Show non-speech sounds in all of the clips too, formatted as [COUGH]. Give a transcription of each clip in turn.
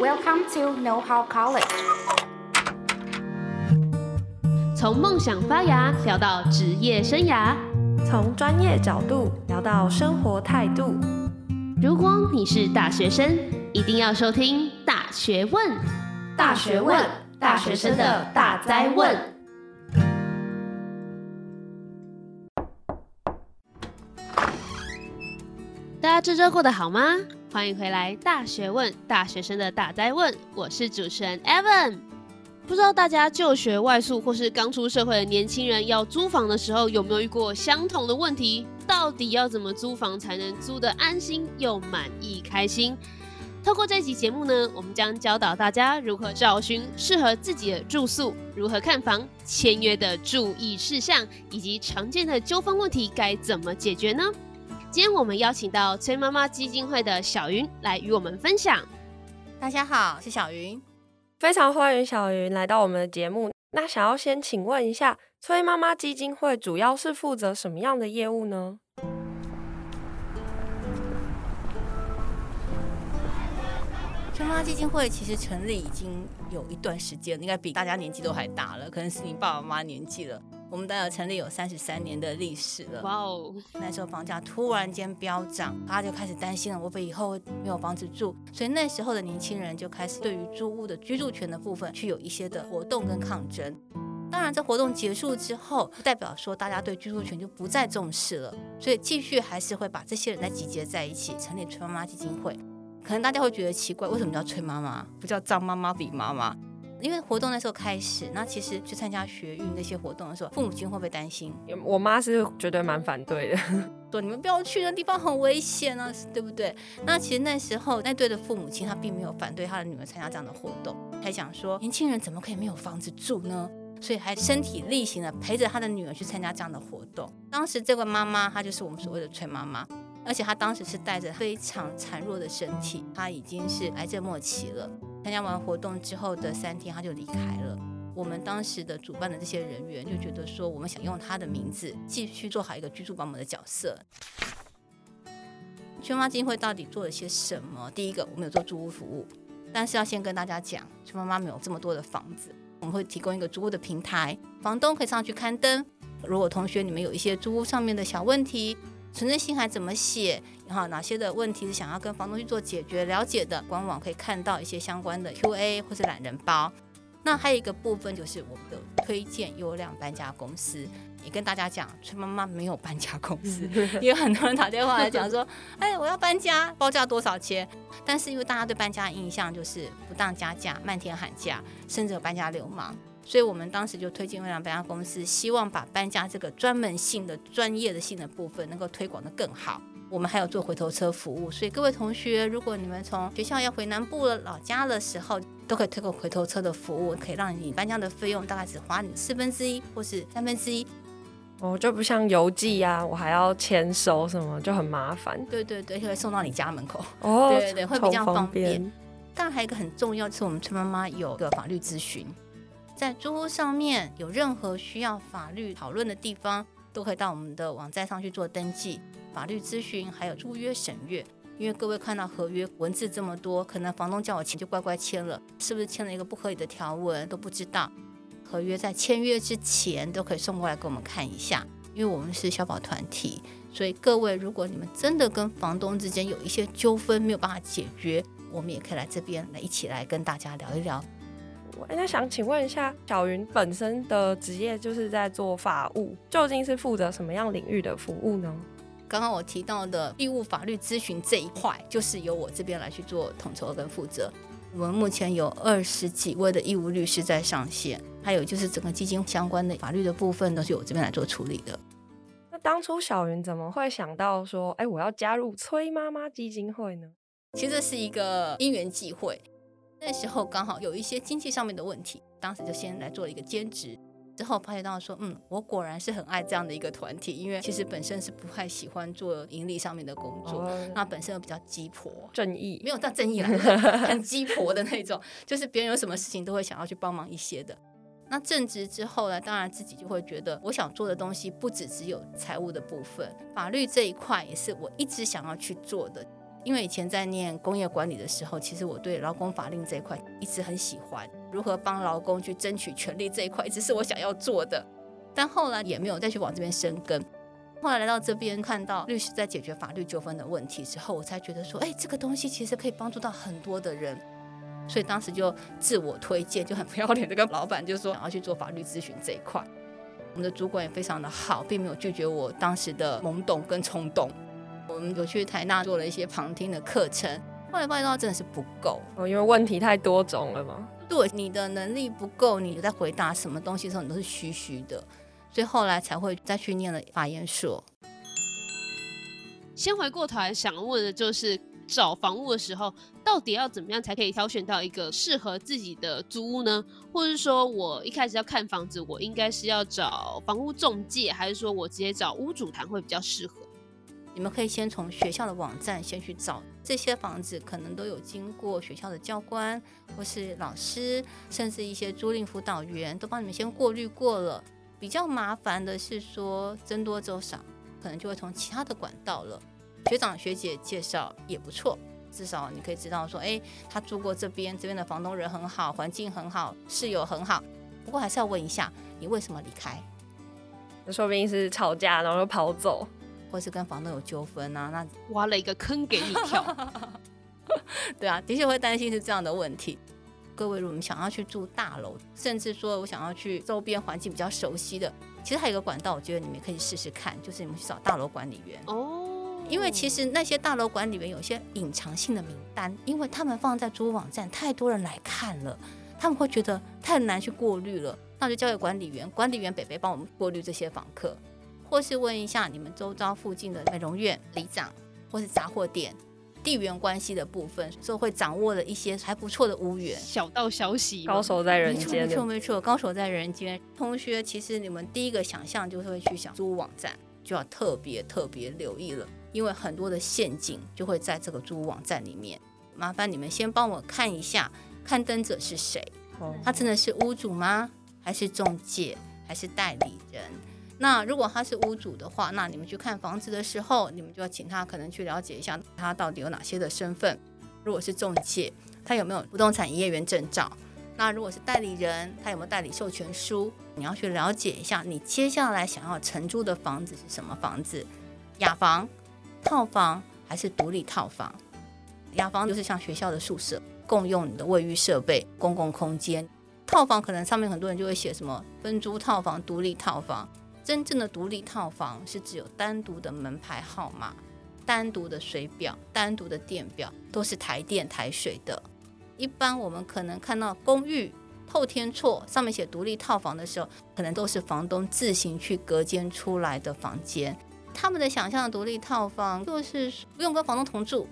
Welcome to Know How College。从梦想发芽聊到职业生涯，从专业角度聊到生活态度。如果你是大学生，一定要收听《大学问》。大学问，大学生的大灾问。大家这周过得好吗？欢迎回来，《大学问》大学生的大哉问。我是主持人 Evan。不知道大家就学外宿或是刚出社会的年轻人要租房的时候，有没有遇过相同的问题？到底要怎么租房才能租得安心又满意开心？透过这一集节目呢，我们将教导大家如何找寻适合自己的住宿，如何看房、签约的注意事项，以及常见的纠纷问题该怎么解决呢？今天我们邀请到崔妈妈基金会的小云来与我们分享。大家好，是小云，非常欢迎小云来到我们的节目。那想要先请问一下，崔妈妈基金会主要是负责什么样的业务呢？崔妈妈基金会其实成立已经有一段时间，应该比大家年纪都还大了，可能是你爸爸妈妈年纪了。我们大概成立有三十三年的历史了。哇哦！那时候房价突然间飙涨，大家就开始担心了，会不会以后没有房子住？所以那时候的年轻人就开始对于租屋的居住权的部分去有一些的活动跟抗争。当然，这活动结束之后，不代表说大家对居住权就不再重视了，所以继续还是会把这些人再集结在一起，成立崔妈妈基金会。可能大家会觉得奇怪，为什么叫崔妈妈，不叫张妈妈、李妈妈？因为活动那时候开始，那其实去参加学运那些活动的时候，父母亲会不会担心？我妈是绝对蛮反对的，[LAUGHS] 说你们不要去那地方，很危险啊，对不对？那其实那时候那对的父母亲他并没有反对他的女儿参加这样的活动，还想说年轻人怎么可以没有房子住呢？所以还身体力行的陪着他的女儿去参加这样的活动。当时这个妈妈她就是我们所谓的崔妈妈，而且他当时是带着非常孱弱的身体，他已经是癌症末期了。参加完活动之后的三天，他就离开了。我们当时的主办的这些人员就觉得说，我们想用他的名字继续做好一个居住保姆的角色。春妈基金会到底做了些什么？第一个，我们有做租屋服务，但是要先跟大家讲，春妈妈没有这么多的房子，我们会提供一个租屋的平台，房东可以上去刊登。如果同学你们有一些租屋上面的小问题，存证信函怎么写？然后哪些的问题是想要跟房东去做解决了解的？官网可以看到一些相关的 Q&A 或是懒人包。那还有一个部分就是我们的推荐优良搬家公司，也跟大家讲，崔妈妈没有搬家公司，[LAUGHS] 也有很多人打电话来讲说，[LAUGHS] 哎，我要搬家，报价多少钱？但是因为大家对搬家的印象就是不当加价、漫天喊价，甚至有搬家流氓，所以我们当时就推荐优良搬家公司，希望把搬家这个专门性的、专业的性的部分能够推广得更好。我们还有做回头车服务，所以各位同学，如果你们从学校要回南部了、老家的时候，都可以推个回头车的服务，可以让你搬家的费用大概只花你四分之一或是三分之一。哦，就不像邮寄呀，我还要签收什么，就很麻烦。对对对，就会送到你家门口。哦，对对对，会比较方便。便当然还有一个很重要，就是我们崔妈妈有个法律咨询，在租屋上面有任何需要法律讨论的地方，都可以到我们的网站上去做登记。法律咨询还有租约审阅，因为各位看到合约文字这么多，可能房东叫我签就乖乖签了，是不是签了一个不合理的条文都不知道。合约在签约之前都可以送过来给我们看一下，因为我们是消保团体，所以各位如果你们真的跟房东之间有一些纠纷没有办法解决，我们也可以来这边来一起来跟大家聊一聊。我那想请问一下，小云本身的职业就是在做法务，究竟是负责什么样领域的服务呢？刚刚我提到的义务法律咨询这一块，就是由我这边来去做统筹跟负责。我们目前有二十几位的义务律师在上线，还有就是整个基金相关的法律的部分，都是由我这边来做处理的。那当初小云怎么会想到说，哎，我要加入崔妈妈基金会呢？其实这是一个因缘际会，那时候刚好有一些经济上面的问题，当时就先来做了一个兼职。之后发觉到说，嗯，我果然是很爱这样的一个团体，因为其实本身是不太喜欢做盈利上面的工作，哦、那本身又比较鸡婆，正义没有到正义来，[LAUGHS] 很鸡婆的那种，就是别人有什么事情都会想要去帮忙一些的。那正职之后呢，当然自己就会觉得，我想做的东西不只只有财务的部分，法律这一块也是我一直想要去做的。因为以前在念工业管理的时候，其实我对劳工法令这一块一直很喜欢，如何帮劳工去争取权利这一块，一直是我想要做的。但后来也没有再去往这边深耕。后来来到这边，看到律师在解决法律纠纷的问题之后，我才觉得说，哎，这个东西其实可以帮助到很多的人。所以当时就自我推荐，就很不要脸的跟老板就说想要去做法律咨询这一块。我们的主管也非常的好，并没有拒绝我当时的懵懂跟冲动。我们有去台大做了一些旁听的课程，后来发现到真的是不够哦，因为问题太多种了嘛。对，你的能力不够，你在回答什么东西的时候，你都是虚虚的，所以后来才会再去念了法研所。先回过头来想问的就是，找房屋的时候，到底要怎么样才可以挑选到一个适合自己的租屋呢？或者是说我一开始要看房子，我应该是要找房屋中介，还是说我直接找屋主谈会比较适合？你们可以先从学校的网站先去找这些房子，可能都有经过学校的教官或是老师，甚至一些租赁辅导员都帮你们先过滤过了。比较麻烦的是说僧多粥少，可能就会从其他的管道了。学长学姐介绍也不错，至少你可以知道说，哎，他住过这边，这边的房东人很好，环境很好，室友很好。不过还是要问一下，你为什么离开？那说不定是吵架，然后又跑走。或是跟房东有纠纷啊，那挖了一个坑给你跳。[LAUGHS] 对啊，的确会担心是这样的问题。各位，如果你想要去住大楼，甚至说我想要去周边环境比较熟悉的，其实还有一个管道，我觉得你们可以试试看，就是你们去找大楼管理员哦。因为其实那些大楼管理员有些隐藏性的名单，因为他们放在租屋网站，太多人来看了，他们会觉得太难去过滤了，那就交给管理员，管理员北北帮我们过滤这些访客。或是问一下你们周遭附近的美容院、里长，或是杂货店，地缘关系的部分，就会掌握了一些还不错的屋源。小道消息，高手在人间。没错没错，高手在人间。同学，其实你们第一个想象就是会去想租屋网站，就要特别特别留意了，因为很多的陷阱就会在这个租屋网站里面。麻烦你们先帮我看一下，刊登者是谁？他真的是屋主吗？还是中介？还是代理人？那如果他是屋主的话，那你们去看房子的时候，你们就要请他可能去了解一下他到底有哪些的身份。如果是中介，他有没有不动产营业员证照？那如果是代理人，他有没有代理授权书？你要去了解一下，你接下来想要承租的房子是什么房子？雅房、套房还是独立套房？雅房就是像学校的宿舍，共用你的卫浴设备、公共空间。套房可能上面很多人就会写什么分租套房、独立套房。真正的独立套房是只有单独的门牌号码、单独的水表、单独的电表，都是台电台水的。一般我们可能看到公寓透天厝上面写独立套房的时候，可能都是房东自行去隔间出来的房间。他们的想象的独立套房就是不用跟房东同住。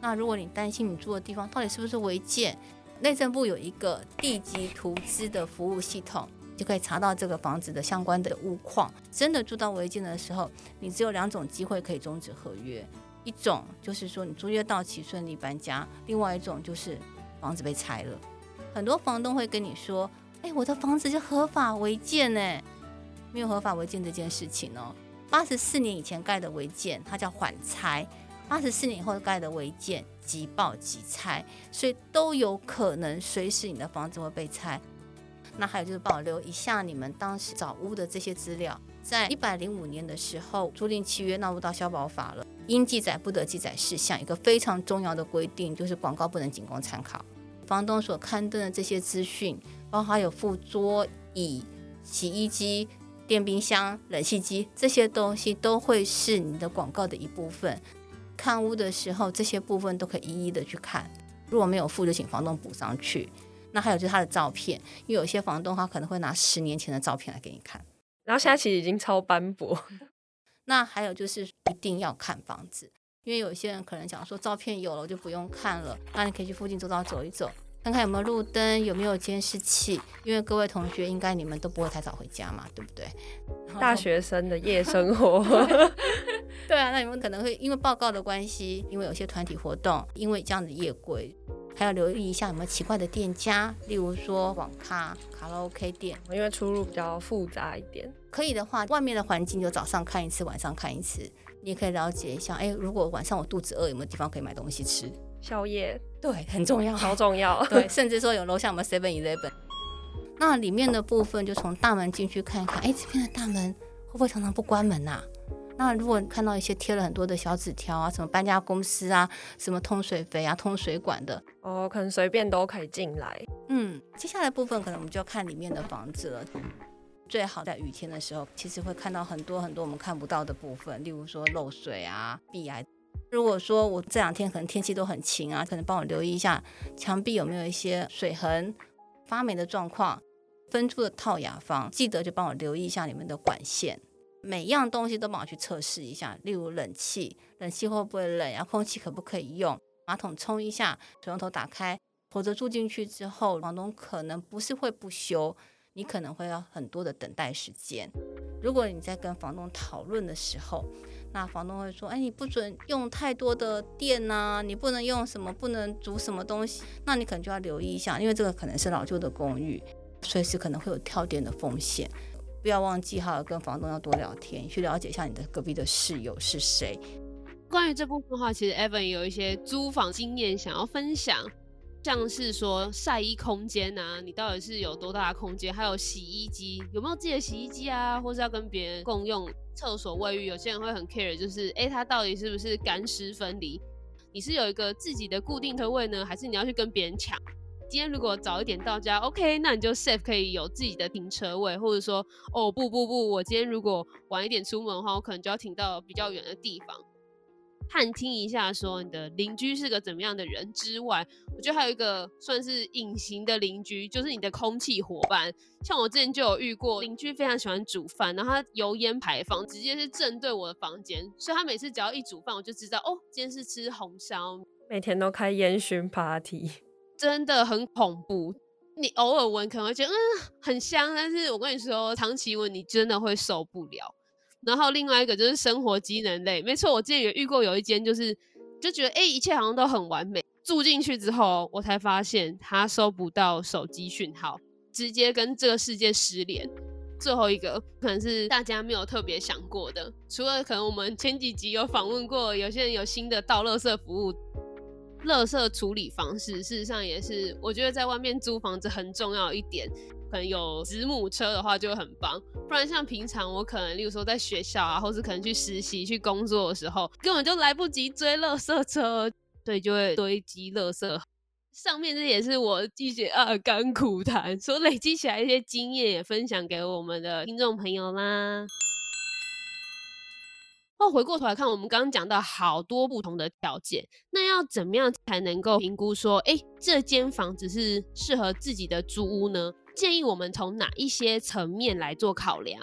那如果你担心你住的地方到底是不是违建，内政部有一个地籍图资的服务系统。就可以查到这个房子的相关的屋况。真的住到违建的时候，你只有两种机会可以终止合约：一种就是说你租约到期顺利搬家；另外一种就是房子被拆了。很多房东会跟你说：“哎，我的房子就合法违建呢，没有合法违建这件事情哦。八十四年以前盖的违建，它叫缓拆；八十四年以后盖的违建，即报即拆，所以都有可能随时你的房子会被拆。”那还有就是保留一下你们当时找屋的这些资料，在一百零五年的时候，租赁契约纳入到消保法了，应记载不得记载事项，一个非常重要的规定就是广告不能仅供参考。房东所刊登的这些资讯，包括有附桌椅、洗衣机、电冰箱、冷气机这些东西，都会是你的广告的一部分。看屋的时候，这些部分都可以一一的去看，如果没有附，就请房东补上去。那还有就是他的照片，因为有些房东他可能会拿十年前的照片来给你看，然后现在其实已经超斑驳。[LAUGHS] 那还有就是一定要看房子，因为有些人可能讲说照片有了就不用看了，那你可以去附近走道走一走，看看有没有路灯，有没有监视器。因为各位同学应该你们都不会太早回家嘛，对不对？[LAUGHS] 大学生的夜生活。[LAUGHS] [LAUGHS] 对啊，那你们可能会因为报告的关系，因为有些团体活动，因为这样的夜归。还要留意一下有没有奇怪的店家，例如说网咖、卡拉 OK 店，因为出入比较复杂一点。可以的话，外面的环境就早上看一次，晚上看一次。你也可以了解一下，哎，如果晚上我肚子饿，有没有地方可以买东西吃？宵夜，对，很重要，好重要。[LAUGHS] 对，甚至说有楼下有没有 Seven Eleven。那里面的部分就从大门进去看看，哎，这边的大门会不会常常不关门呐、啊？那如果看到一些贴了很多的小纸条啊，什么搬家公司啊，什么通水肥啊、通水管的，哦，可能随便都可以进来。嗯，接下来部分可能我们就要看里面的房子了。最好在雨天的时候，其实会看到很多很多我们看不到的部分，例如说漏水啊、壁癌。如果说我这两天可能天气都很晴啊，可能帮我留意一下墙壁有没有一些水痕、发霉的状况。分出的套雅方，记得就帮我留意一下你们的管线。每一样东西都帮我去测试一下，例如冷气，冷气会不会冷呀？空气可不可以用？马桶冲一下，水龙头打开，否则住进去之后，房东可能不是会不修，你可能会要很多的等待时间。如果你在跟房东讨论的时候，那房东会说：“哎，你不准用太多的电呐，你不能用什么，不能煮什么东西。”那你可能就要留意一下，因为这个可能是老旧的公寓，随时可能会有跳电的风险。不要忘记哈，跟房东要多聊天，去了解一下你的隔壁的室友是谁。关于这部分的话，其实 Evan 有一些租房经验想要分享，像是说晒衣空间啊，你到底是有多大的空间？还有洗衣机有没有自己的洗衣机啊？或是要跟别人共用厕所、卫浴？有些人会很 care，就是哎，它到底是不是干湿分离？你是有一个自己的固定车位呢，还是你要去跟别人抢？今天如果早一点到家，OK，那你就 safe 可以有自己的停车位，或者说，哦不不不，我今天如果晚一点出门的话，我可能就要停到比较远的地方。探听一下，说你的邻居是个怎么样的人之外，我觉得还有一个算是隐形的邻居，就是你的空气伙伴。像我之前就有遇过邻居，非常喜欢煮饭，然后他油烟排放直接是正对我的房间，所以他每次只要一煮饭，我就知道哦，今天是吃红烧，每天都开烟熏 party。真的很恐怖，你偶尔闻可能会觉得嗯很香，但是我跟你说，长期闻你真的会受不了。然后另外一个就是生活机能类，没错，我之前也遇过有一间就是就觉得哎、一切好像都很完美，住进去之后我才发现它收不到手机讯号，直接跟这个世界失联。最后一个可能是大家没有特别想过的，除了可能我们前几集有访问过，有些人有新的倒垃圾服务。垃圾处理方式，事实上也是我觉得在外面租房子很重要一点。可能有子母车的话就很棒，不然像平常我可能，例如说在学校啊，或是可能去实习、去工作的时候，根本就来不及追垃圾车，对，就会堆积垃圾。上面这也是我一些二甘苦谈，所累积起来一些经验，也分享给我们的听众朋友啦。哦，回过头来看，我们刚刚讲到好多不同的条件，那要怎么样才能够评估说，哎，这间房子是适合自己的租屋呢？建议我们从哪一些层面来做考量？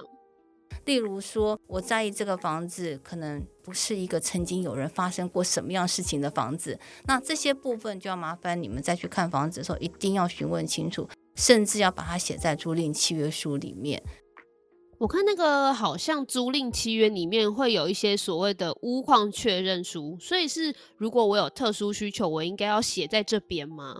例如说，我在意这个房子可能不是一个曾经有人发生过什么样事情的房子，那这些部分就要麻烦你们再去看房子的时候，一定要询问清楚，甚至要把它写在租赁契约书里面。我看那个好像租赁契约里面会有一些所谓的屋况确认书，所以是如果我有特殊需求，我应该要写在这边吗？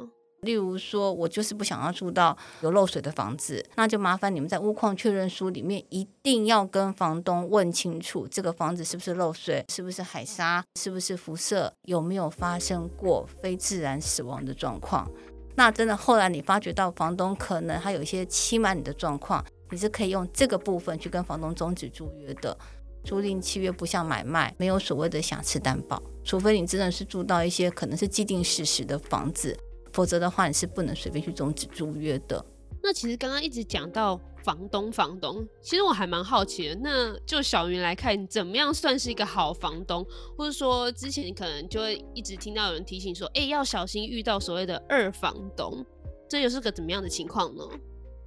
例如说，我就是不想要住到有漏水的房子，那就麻烦你们在屋况确认书里面一定要跟房东问清楚，这个房子是不是漏水，是不是海沙，是不是辐射，有没有发生过非自然死亡的状况。那真的后来你发觉到房东可能还有一些欺瞒你的状况。你是可以用这个部分去跟房东终止租约的。租赁契约不像买卖，没有所谓的瑕疵担保，除非你真的是住到一些可能是既定事实的房子，否则的话你是不能随便去终止租约的。那其实刚刚一直讲到房东，房东，其实我还蛮好奇的。那就小云来看，怎么样算是一个好房东？或者说之前可能就会一直听到有人提醒说，哎，要小心遇到所谓的二房东，这又是个怎么样的情况呢？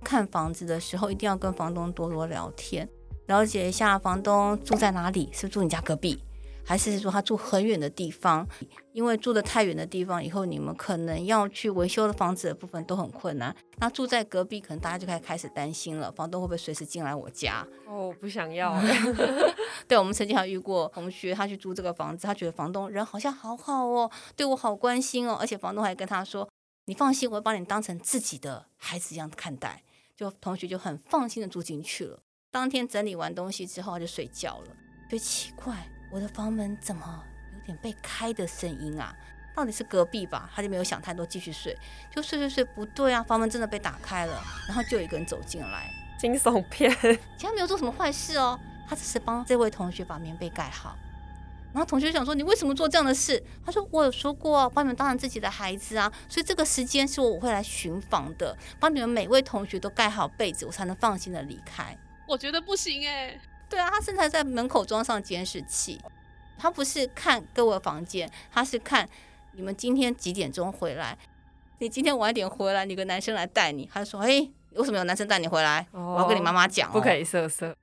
看房子的时候，一定要跟房东多多聊天，了解一下房东住在哪里，是住你家隔壁，还是说他住很远的地方？因为住的太远的地方，以后你们可能要去维修的房子的部分都很困难。那住在隔壁，可能大家就开开始担心了，房东会不会随时进来我家？哦，我不想要。[LAUGHS] 对，我们曾经还遇过同学，他去租这个房子，他觉得房东人好像好好哦，对我好关心哦，而且房东还跟他说：“你放心，我会把你当成自己的孩子一样看待。”就同学就很放心的住进去了。当天整理完东西之后，他就睡觉了。觉得奇怪，我的房门怎么有点被开的声音啊？到底是隔壁吧？他就没有想太多，继续睡。就睡睡睡，不对啊，房门真的被打开了，然后就有一个人走进来，惊悚片。[LAUGHS] 其实他没有做什么坏事哦，他只是帮这位同学把棉被盖好。然后同学想说：“你为什么做这样的事？”他说：“我有说过，把你们当成自己的孩子啊，所以这个时间是我我会来巡访的，帮你们每位同学都盖好被子，我才能放心的离开。”我觉得不行哎、欸。对啊，他甚至在门口装上监视器，他不是看各位房间，他是看。你们今天几点钟回来？你今天晚点回来，你个男生来带你。他就说：“哎，为什么有男生带你回来？哦、我要跟你妈妈讲、哦，不可以色色。”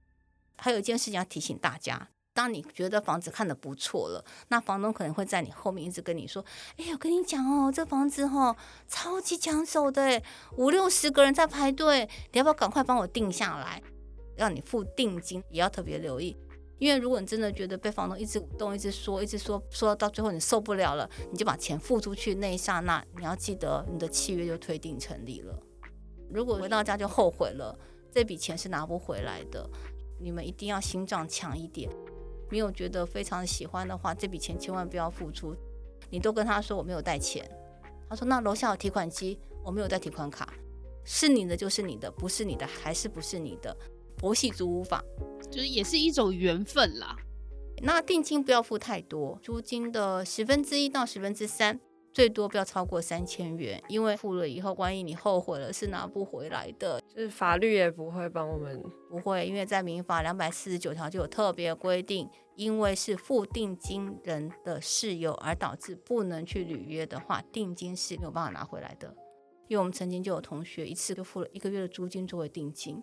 还有一件事情要提醒大家：当你觉得房子看得不错了，那房东可能会在你后面一直跟你说：“哎，我跟你讲哦，这房子哦，超级抢手的，五六十个人在排队，你要不要赶快帮我定下来？让你付定金，也要特别留意。”因为如果你真的觉得被房东一直动、一直说、一直说，说到最后你受不了了，你就把钱付出去那一刹那，你要记得你的契约就推定成立了。如果回到家就后悔了，这笔钱是拿不回来的。你们一定要心脏强一点。没有觉得非常喜欢的话，这笔钱千万不要付出。你都跟他说我没有带钱，他说那楼下有提款机，我没有带提款卡，是你的就是你的，不是你的还是不是你的。佛系租屋法就是也是一种缘分啦。那定金不要付太多，租金的十分之一到十分之三，最多不要超过三千元。因为付了以后，万一你后悔了，是拿不回来的。就是法律也不会帮我们，不会，因为在民法两百四十九条就有特别规定，因为是付定金人的事由而导致不能去履约的话，定金是没有办法拿回来的。因为我们曾经就有同学一次就付了一个月的租金作为定金。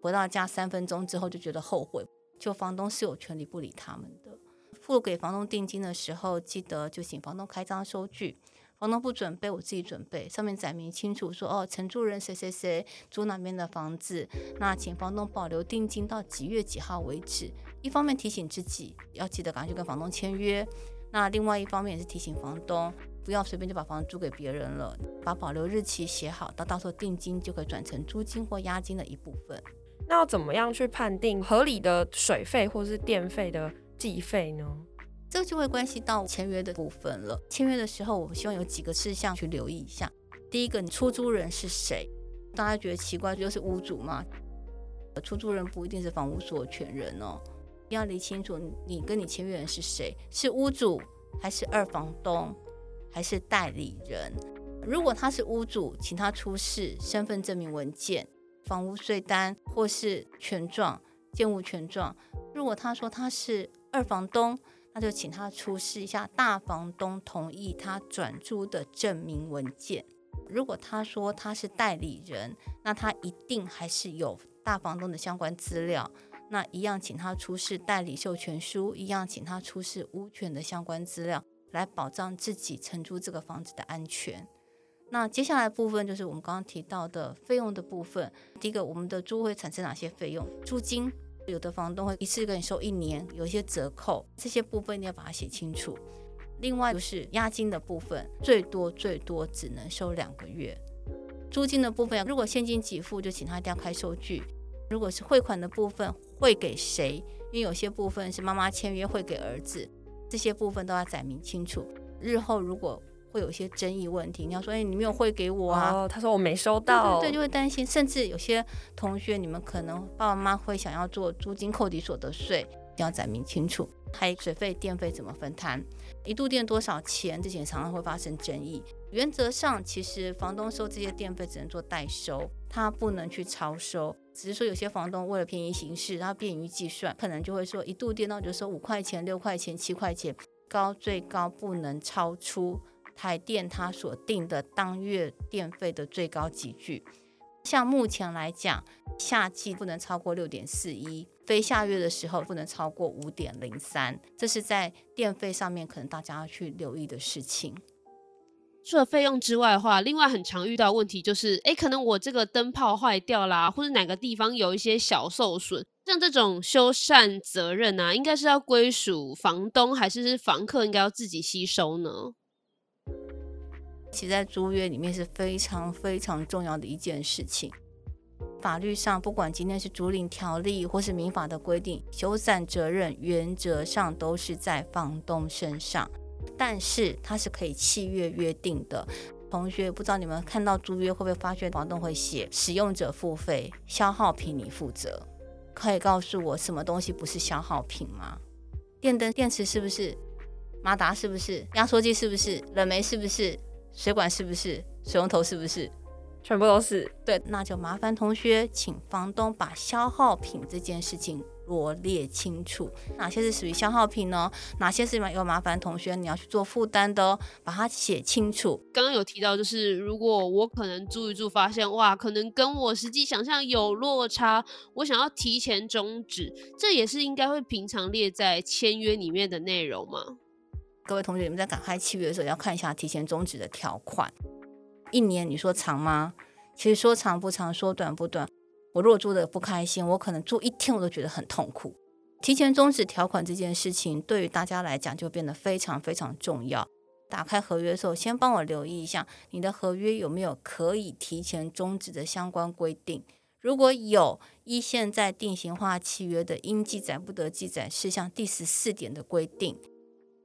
回到家三分钟之后就觉得后悔，就房东是有权利不理他们的。付给房东定金的时候，记得就请房东开张收据。房东不准备，我自己准备，上面载明清楚说哦，承租人谁谁谁租哪边的房子，那请房东保留定金到几月几号为止。一方面提醒自己要记得赶快去跟房东签约，那另外一方面也是提醒房东不要随便就把房子租给别人了，把保留日期写好，到到时候定金就可以转成租金或押金的一部分。那要怎么样去判定合理的水费或是电费的计费呢？这个就会关系到签约的部分了。签约的时候，我希望有几个事项去留意一下。第一个，你出租人是谁？大家觉得奇怪，就是屋主吗？出租人不一定是房屋所有权人哦，要理清楚，你跟你签约人是谁？是屋主还是二房东还是代理人？如果他是屋主，请他出示身份证明文件。房屋税单或是权状、建物权状。如果他说他是二房东，那就请他出示一下大房东同意他转租的证明文件。如果他说他是代理人，那他一定还是有大房东的相关资料。那一样，请他出示代理授权书，一样，请他出示屋权的相关资料，来保障自己承租这个房子的安全。那接下来部分就是我们刚刚提到的费用的部分。第一个，我们的租会产生哪些费用？租金，有的房东会一次给你收一年，有一些折扣，这些部分你要把它写清楚。另外就是押金的部分，最多最多只能收两个月。租金的部分，如果现金给付，就请他一定要开收据。如果是汇款的部分，汇给谁？因为有些部分是妈妈签约汇给儿子，这些部分都要载明清楚。日后如果会有一些争议问题，你要说，哎，你没有汇给我啊？哦，他说我没收到，对，对，对，就会担心。甚至有些同学，你们可能爸爸妈妈会想要做租金扣抵所得税，要载明清楚。还有水费、电费怎么分摊？一度电多少钱？这些常常会发生争议。原则上，其实房东收这些电费只能做代收，他不能去超收。只是说有些房东为了便宜行事，然后便于计算，可能就会说一度电那就收五块钱、六块钱、七块钱，高最高不能超出。台电它所定的当月电费的最高级距，像目前来讲，夏季不能超过六点四一，非夏月的时候不能超过五点零三，这是在电费上面可能大家要去留意的事情。除了费用之外的话，另外很常遇到问题就是，诶，可能我这个灯泡坏掉啦，或者哪个地方有一些小受损，像这种修缮责任啊，应该是要归属房东，还是房客应该要自己吸收呢？其实在租约里面是非常非常重要的一件事情。法律上，不管今天是租赁条例或是民法的规定，修缮责任原则上都是在房东身上，但是它是可以契约约定的。同学，不知道你们看到租约会不会发现房东会写使用者付费，消耗品你负责？可以告诉我什么东西不是消耗品吗？电灯、电池是不是？马达是不是？压缩机是不是？冷媒是不是？水管是不是？水龙头是不是？全部都是。对，那就麻烦同学请房东把消耗品这件事情罗列清楚，哪些是属于消耗品呢？哪些是有麻烦同学你要去做负担的哦，把它写清楚。刚刚有提到，就是如果我可能租一租，发现哇，可能跟我实际想象有落差，我想要提前终止，这也是应该会平常列在签约里面的内容吗？各位同学，你们在赶开契约的时候，要看一下提前终止的条款。一年你说长吗？其实说长不长，说短不短。我如果住的不开心，我可能住一天我都觉得很痛苦。提前终止条款这件事情，对于大家来讲就变得非常非常重要。打开合约的时候，先帮我留意一下你的合约有没有可以提前终止的相关规定。如果有，依现在定型化契约的应记载不得记载事项第十四点的规定。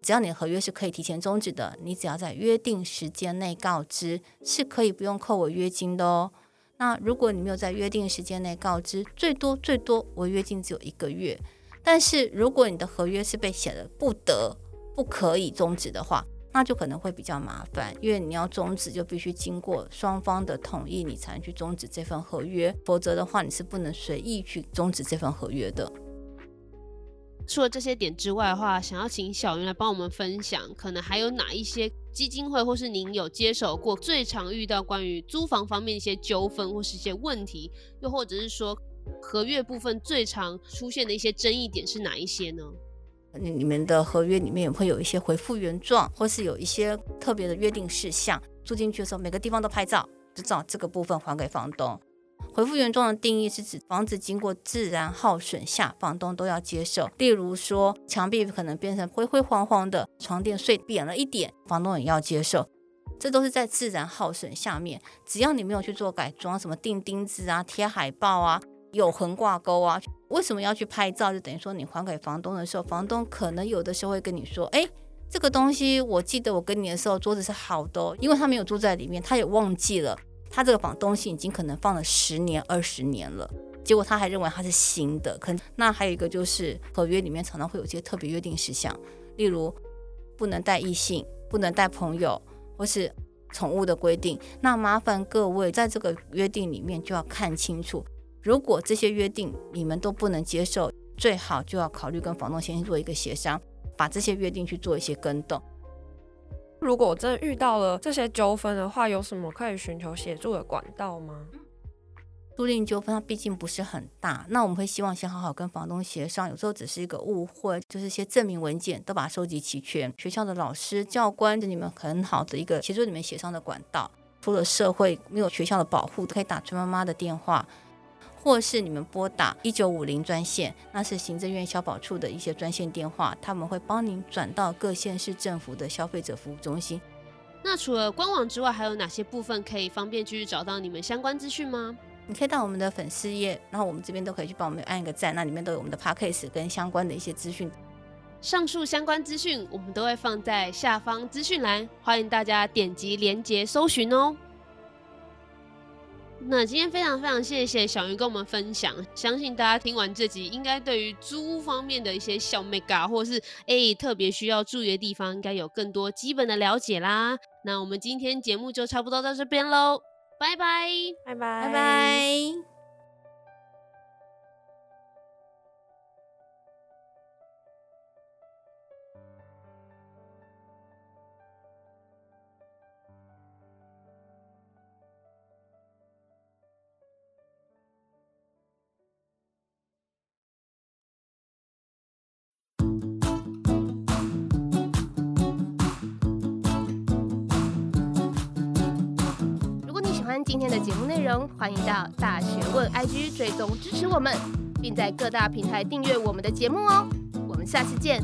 只要你的合约是可以提前终止的，你只要在约定时间内告知，是可以不用扣违约金的哦。那如果你没有在约定时间内告知，最多最多违约金只有一个月。但是如果你的合约是被写的不得、不可以终止的话，那就可能会比较麻烦，因为你要终止就必须经过双方的同意，你才能去终止这份合约，否则的话你是不能随意去终止这份合约的。除了这些点之外的话，想要请小云来帮我们分享，可能还有哪一些基金会或是您有接手过最常遇到关于租房方面一些纠纷或是一些问题，又或者是说合约部分最常出现的一些争议点是哪一些呢？你你们的合约里面也会有一些回复原状，或是有一些特别的约定事项，住进去的时候每个地方都拍照，就照这个部分还给房东。回复原状的定义是指房子经过自然耗损下，房东都要接受。例如说，墙壁可能变成灰灰黄黄的，床垫碎扁了一点，房东也要接受。这都是在自然耗损下面，只要你没有去做改装，什么钉钉子啊、贴海报啊、有横挂钩啊，为什么要去拍照？就等于说你还给房东的时候，房东可能有的时候会跟你说：“哎，这个东西我记得我跟你的时候桌子是好的，因为他没有住在里面，他也忘记了。”他这个房东西已经可能放了十年、二十年了，结果他还认为它是新的。可那还有一个就是合约里面常常会有一些特别约定事项，例如不能带异性、不能带朋友或是宠物的规定。那麻烦各位在这个约定里面就要看清楚，如果这些约定你们都不能接受，最好就要考虑跟房东先做一个协商，把这些约定去做一些更动。如果真遇到了这些纠纷的话，有什么可以寻求协助的管道吗？租赁纠纷它毕竟不是很大，那我们会希望先好好跟房东协商。有时候只是一个误会，就是一些证明文件都把它收集齐全。学校的老师、教官，就你们很好的一个协助你们协商的管道。除了社会没有学校的保护，可以打崔妈妈的电话。或是你们拨打一九五零专线，那是行政院消保处的一些专线电话，他们会帮您转到各县市政府的消费者服务中心。那除了官网之外，还有哪些部分可以方便继续找到你们相关资讯吗？你可以到我们的粉丝页，然后我们这边都可以去帮我们按一个赞，那里面都有我们的 Podcast 跟相关的一些资讯。上述相关资讯我们都会放在下方资讯栏，欢迎大家点击连接搜寻哦。那今天非常非常谢谢小云跟我们分享，相信大家听完这集，应该对于租屋方面的一些小眉角，或是诶、特别需要注意的地方，应该有更多基本的了解啦。那我们今天节目就差不多到这边喽，拜拜，拜拜，拜拜。今天的节目内容，欢迎到大学问 IG 追踪支持我们，并在各大平台订阅我们的节目哦。我们下次见，